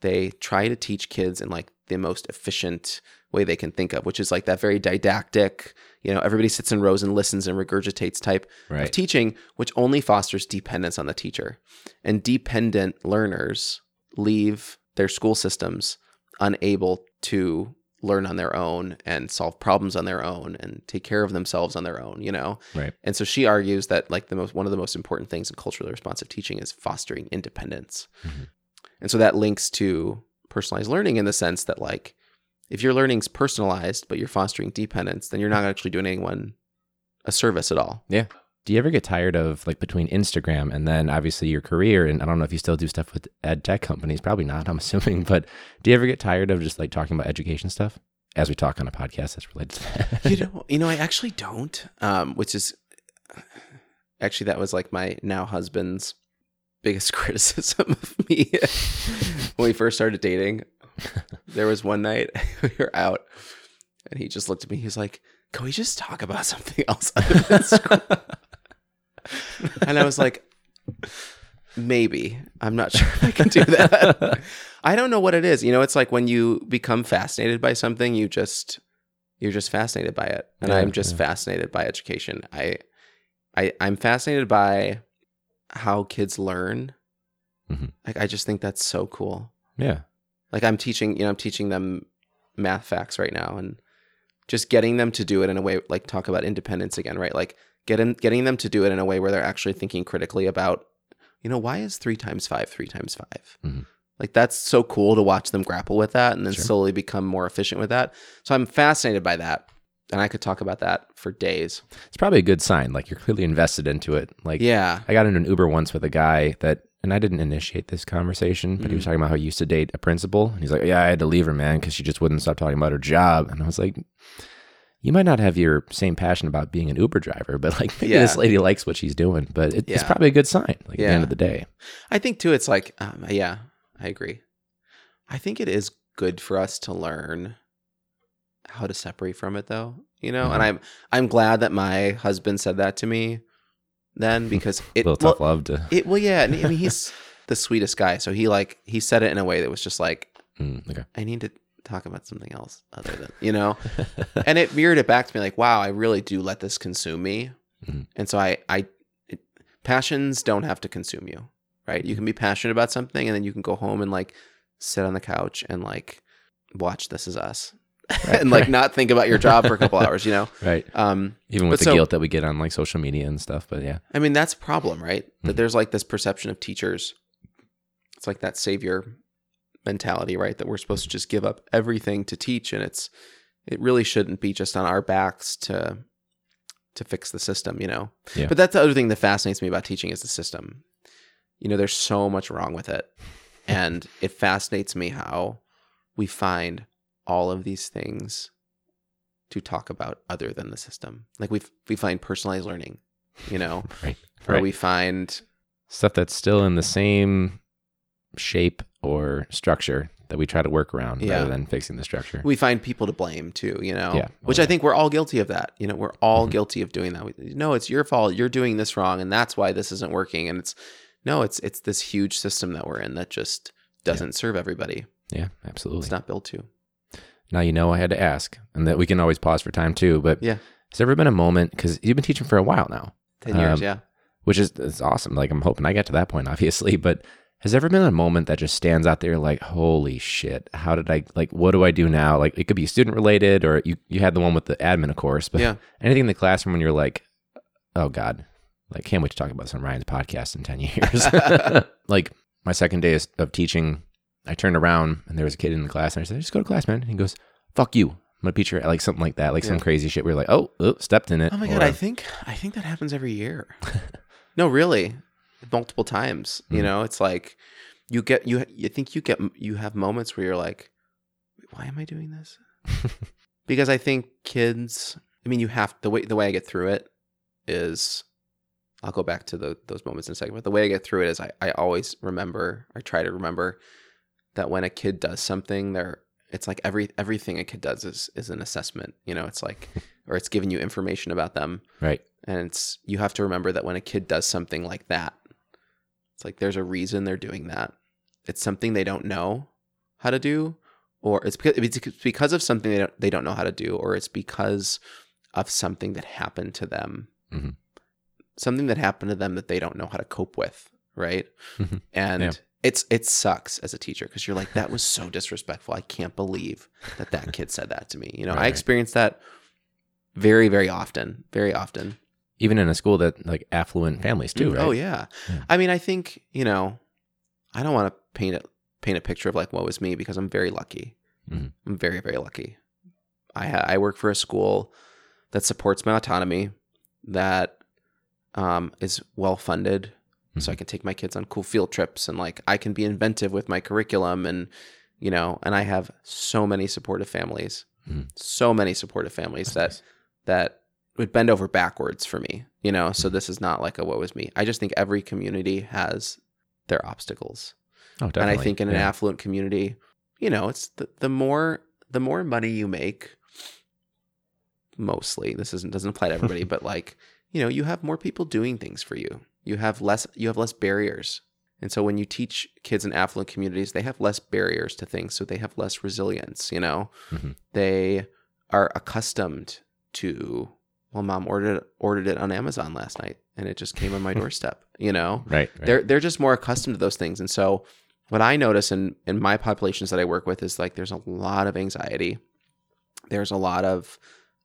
they try to teach kids in like the most efficient way they can think of, which is like that very didactic, you know, everybody sits in rows and listens and regurgitates type of teaching, which only fosters dependence on the teacher. And dependent learners leave their school systems unable to learn on their own and solve problems on their own and take care of themselves on their own, you know? Right. And so she argues that like the most one of the most important things in culturally responsive teaching is fostering independence. Mhm. And so that links to personalized learning in the sense that like if your learning's personalized but you're fostering dependence, then you're not actually doing anyone a service at all. Yeah. do you ever get tired of like between Instagram and then obviously your career? And I don't know if you still do stuff with ed tech companies, probably not, I'm assuming, but do you ever get tired of just like talking about education stuff as we talk on a podcast that's related to that? you know, you know, I actually don't. Um, which is actually that was like my now husband's biggest criticism of me when we first started dating. There was one night we were out, and he just looked at me. He's like, "Can we just talk about something else other than and I was like, "Maybe. I'm not sure if I can do that." I don't know what it is. You know, it's like when you become fascinated by something, you just you're just fascinated by it. And Yeah, I'm just yeah. fascinated by education. I I I'm fascinated by how kids learn. Mhm. Like I just think that's so cool. yeah. Like I'm teaching, you know, I'm teaching them math facts right now and just getting them to do it in a way like talk about independence again, right? Like getting getting them to do it in a way where they're actually thinking critically about, you know, why is three times five three times 5 Mhm. Like that's so cool to watch them grapple with that and then Sure. slowly become more efficient with that. So I'm fascinated by that. And I could talk about that for days. It's probably a good sign. Like you're clearly invested into it. Like, Yeah. I got in an Uber once with a guy that, and I didn't initiate this conversation, but he Mm. was talking about how he used to date a principal. And he's like, Yeah, I had to leave her, man, because she just wouldn't stop talking about her job. And I was like, You might not have your same passion about being an Uber driver, but like maybe Yeah. this lady likes what she's doing. But it, it's probably a good sign, like at the end of the day. I think too, it's like, um, yeah, I agree. I think it is good for us to learn how to separate from it, though. You know, and Mhm. I'm I'm glad that my husband said that to me then because A it little well, tough love to. it well yeah. and I mean, he's the sweetest guy, so he like he said it in a way that was just like Mm, okay. I need to talk about something else other than you know, and it mirrored it back to me like, wow, I really do let this consume me, Mhm. and so I I it, passions don't have to consume you, right? You can be passionate about something, and then you can go home and like sit on the couch and like watch This Is Us, and like not think about your job for a couple hours, you know. right. Um, Even with the so- guilt that we get on like social media and stuff. But yeah. I mean, that's a problem, right? That Mhm. there's like this perception of teachers. It's like that savior mentality, right? That we're supposed to just give up everything to teach, and it's it really shouldn't be just on our backs to to fix the system, you know. Yeah. But that's the other thing that fascinates me about teaching is the system. You know, there's so much wrong with it, and it fascinates me how we find all of these things to talk about other than the system. Like we we find personalized learning, you know Right. or Right. we find stuff that's still in the same shape or structure that we try to work around Yeah. rather than fixing the structure. we find people to blame too you know Yeah. Which i think we're all guilty of that you know we're all Mhm. guilty of doing that we, no it's your fault you're doing this wrong and that's why this isn't working and it's no it's it's this huge system that we're in that just doesn't serve everybody yeah, absolutely. it's not built to Now you know I had to ask, and that we can always pause for time too. But Yeah. has there ever been a moment because you've been teaching for a while now, 10 years Um, yeah which is it's awesome. Like I'm hoping I get to that point, obviously. But has there ever been a moment that just stands out there like, holy shit, how did I like? What do I do now? Like it could be student related, or you you had the one with the admin, of course. But yeah anything in the classroom when you're like, oh god, like can't wait to talk about this on Ryan's podcast in ten years. like my second day of teaching, I turned around and there was a kid in the class, and I said, just go to class, man. And he goes, fuck you. I'm gonna teach you like something like that, like some crazy shit. where you're like, oh, oh, stepped in it. oh my god or- i think i think that happens every year no really multiple times you Mhm. know it's like you get you you think you get you have moments where you're like why am i doing this because I think kids. I mean, you have the way the way I get through it is. I'll go back to the, those moments in a second, but the way I get through it is I, I always remember. I try to remember that when a kid does something, they're it's like every everything a kid does is is an assessment. You know, it's like or it's giving you information about them, right. and it's you have to remember that when a kid does something like that, it's like there's a reason they're doing that. It's something they don't know how to do, or it's because it's because of something they don't they don't know how to do, or it's because of something that happened to them, Mhm. something that happened to them that they don't know how to cope with, right? Mhm. And Yeah. It's it sucks as a teacher because you're like that was so disrespectful. I can't believe that that kid said that to me. You know, I experienced that very very often, very often. Even in a school that like affluent families too, right? Oh yeah. Yeah. I mean, I think you know, I don't want to paint it paint a picture of like what was me because I'm very lucky. Mhm. I'm very very lucky. I ha- I work for a school that supports my autonomy, that um, is well funded, so I can take my kids on cool field trips and like I can be inventive with my curriculum and you know, and I have so many supportive families, Mhm. so many supportive families that nice. that would bend over backwards for me, you know. So this is not like a woe is me. I just think every community has their obstacles. Oh, And. I think in an yeah. affluent community, you know, it's the, the more the more money you make, mostly this isn't doesn't apply to everybody, but like you know, you have more people doing things for you. You have less you have less barriers, and so when you teach kids in affluent communities, they have less barriers to things, so they have less resilience. You know, Mhm. they are accustomed to. Well, mom ordered ordered it on Amazon last night, and it just came on my doorstep. You know, right, right. they're they're just more accustomed to those things and so what i notice in in my populations that i work with is like there's a lot of anxiety there's a lot of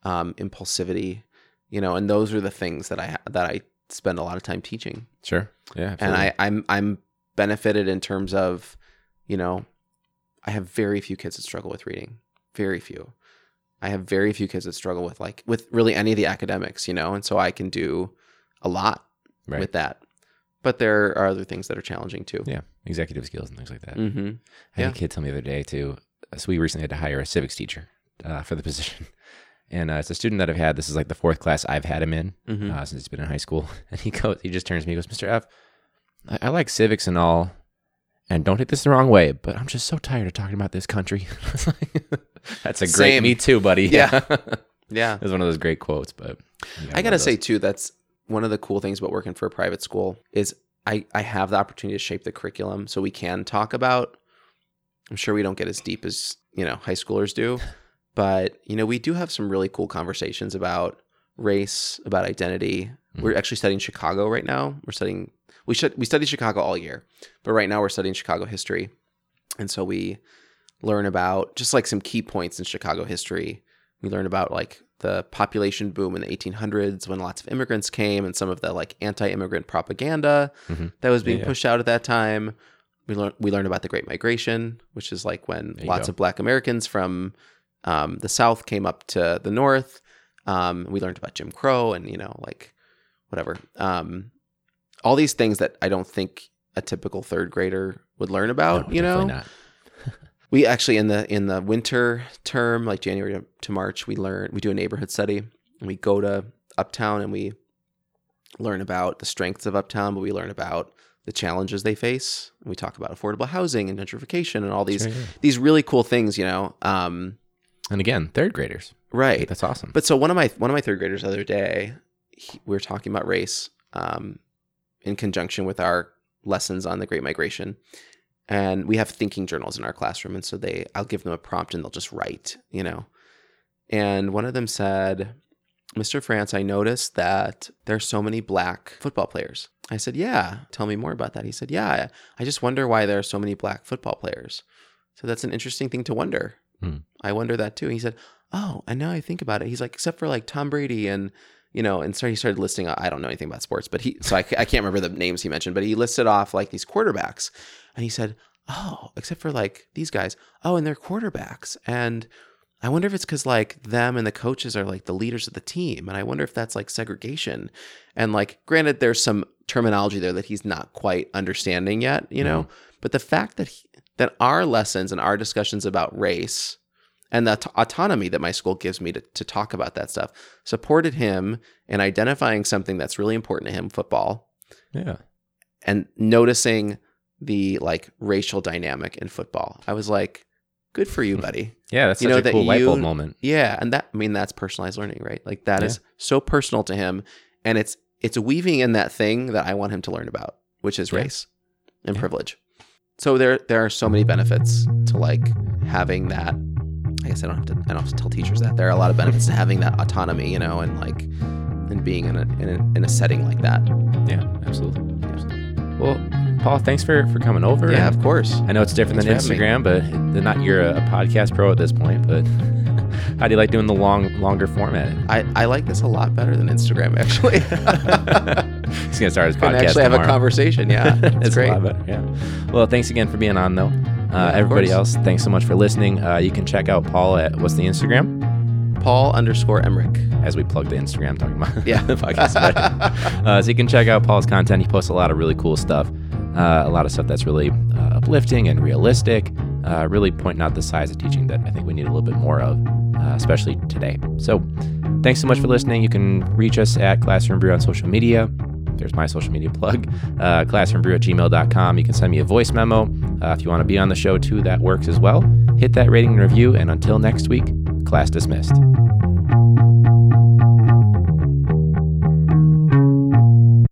um, impulsivity you know and those are the things that i that i spend a lot of time teaching sure. Yeah. and i i'm i'm benefited in terms of you know i have very few kids that struggle with reading very few i have very few kids that struggle with like with really any of the academics you know and so i can do a lot right. with that but there are other things that are challenging too yeah, executive skills and things like that. mm-hmm. I had Yeah. a kid tell me the other day too. So we recently had to hire a civics teacher uh, for the position, and uh, it's a student that I've had. This is like the fourth class I've had him in Mhm. uh, since he's been in high school. And he goes, he just turns to me, and goes, "Mr. F, I, I like civics and all, and don't take this the wrong way, but I'm just so tired of talking about this country." I was like, That's a great Same. me too, buddy. Yeah. yeah it was one of those great quotes. But yeah, I gotta say too, that's one of the cool things about working for a private school is I, I have the opportunity to shape the curriculum so we can talk about I'm sure we don't get as deep as, you know, high schoolers do, but you know, we do have some really cool conversations about race, about identity. We're actually studying Chicago right now. We're studying we should we studied Chicago all year, but right now we're studying Chicago history. And so we learn about just like some key points in Chicago history. We learn about like the population boom in the 1800s when lots of immigrants came and some of the like anti-immigrant propaganda Mhm. that was being Yeah. pushed out at that time. We learn we learned about the Great Migration, which is like when lots go. of Black Americans from um, the South came up to the North. Um, we learned about Jim Crow and you know like whatever. Um, all these things that I don't think a typical third grader would learn about. No, you know, we actually in the in the winter term, like January to, March, we learn we do a neighborhood study. And we go to Uptown and we learn about the strengths of Uptown, but we learn about the challenges they face. And we talk about affordable housing and gentrification and all these Sure, yeah. these really cool things. You know, um, And again, third graders. right? That's awesome. But so one of my one of my third graders the other day, he, we were talking about race um, in conjunction with our lessons on the Great Migration, and we have thinking journals in our classroom, and so they I'll give them a prompt and they'll just write, you know. And one of them said, "Mr. France, I noticed that there's so many black football players." I said, "Yeah, tell me more about that." He said, "Yeah, I just wonder why there are so many black football players." So that's an interesting thing to wonder. Hmm. I wonder that too. He said, "Oh, and now I think about it." He's like, "Except for like Tom Brady and you know," and so he started listing. I don't know anything about sports, but he so I, I can't remember the names he mentioned, but he listed off like these quarterbacks, and he said, "Oh, except for like these guys. Oh, and they're quarterbacks." And I wonder if it's because like them and the coaches are like the leaders of the team, and I wonder if that's like segregation. And like, granted, there's some terminology there that he's not quite understanding yet, you know. But the fact that he, that our lessons and our discussions about race and the aut- autonomy that my school gives me to, to talk about that stuff supported him in identifying something that's really important to him football yeah. and noticing the like racial dynamic in football i was like good for you hmm. buddy Yeah, that's You such know a that cool light bulb moment. yeah and that i mean that's personalized learning right like that is Yeah. so personal to him and it's it's weaving in that thing that i want him to learn about which is Yeah. race and Yeah. privilege so there there are so many benefits to like having that i guess i don't have to i don't have to tell teachers that there are a lot of benefits to having that autonomy you know and like and being in a in a, in a setting like that Yeah, absolutely. absolutely. Well, Paul, thanks for for coming over. yeah and of course I know it's different than Thanks having Instagram, but not you're a, a podcast pro at this point. But how do you like doing the long, longer format? I, I like this a lot better than Instagram actually. He's gonna start his Can podcast actually have a conversation. Yeah, it's, great. a lot better. Yeah. Well, thanks again for being on, though. Uh, of everybody else, thanks so much for listening. Uh, you can check out Paul at what's the Instagram? Paul underscore Emerich. As we plug the Instagram talking about Yeah. the podcast. uh, so you can check out Paul's content. He posts a lot of really cool stuff, uh, a lot of stuff that's really uh, uplifting and realistic, uh, really pointing out the size of teaching that I think we need a little bit more of, uh, especially today. So thanks so much for listening. You can reach us at Classroom Brew on social media. There's my social media plug, uh, classroombrew at gmail.com. You can send me a voice memo uh, if you want to be on the show too. That works as well. Hit that rating and review. And until next week, class dismissed.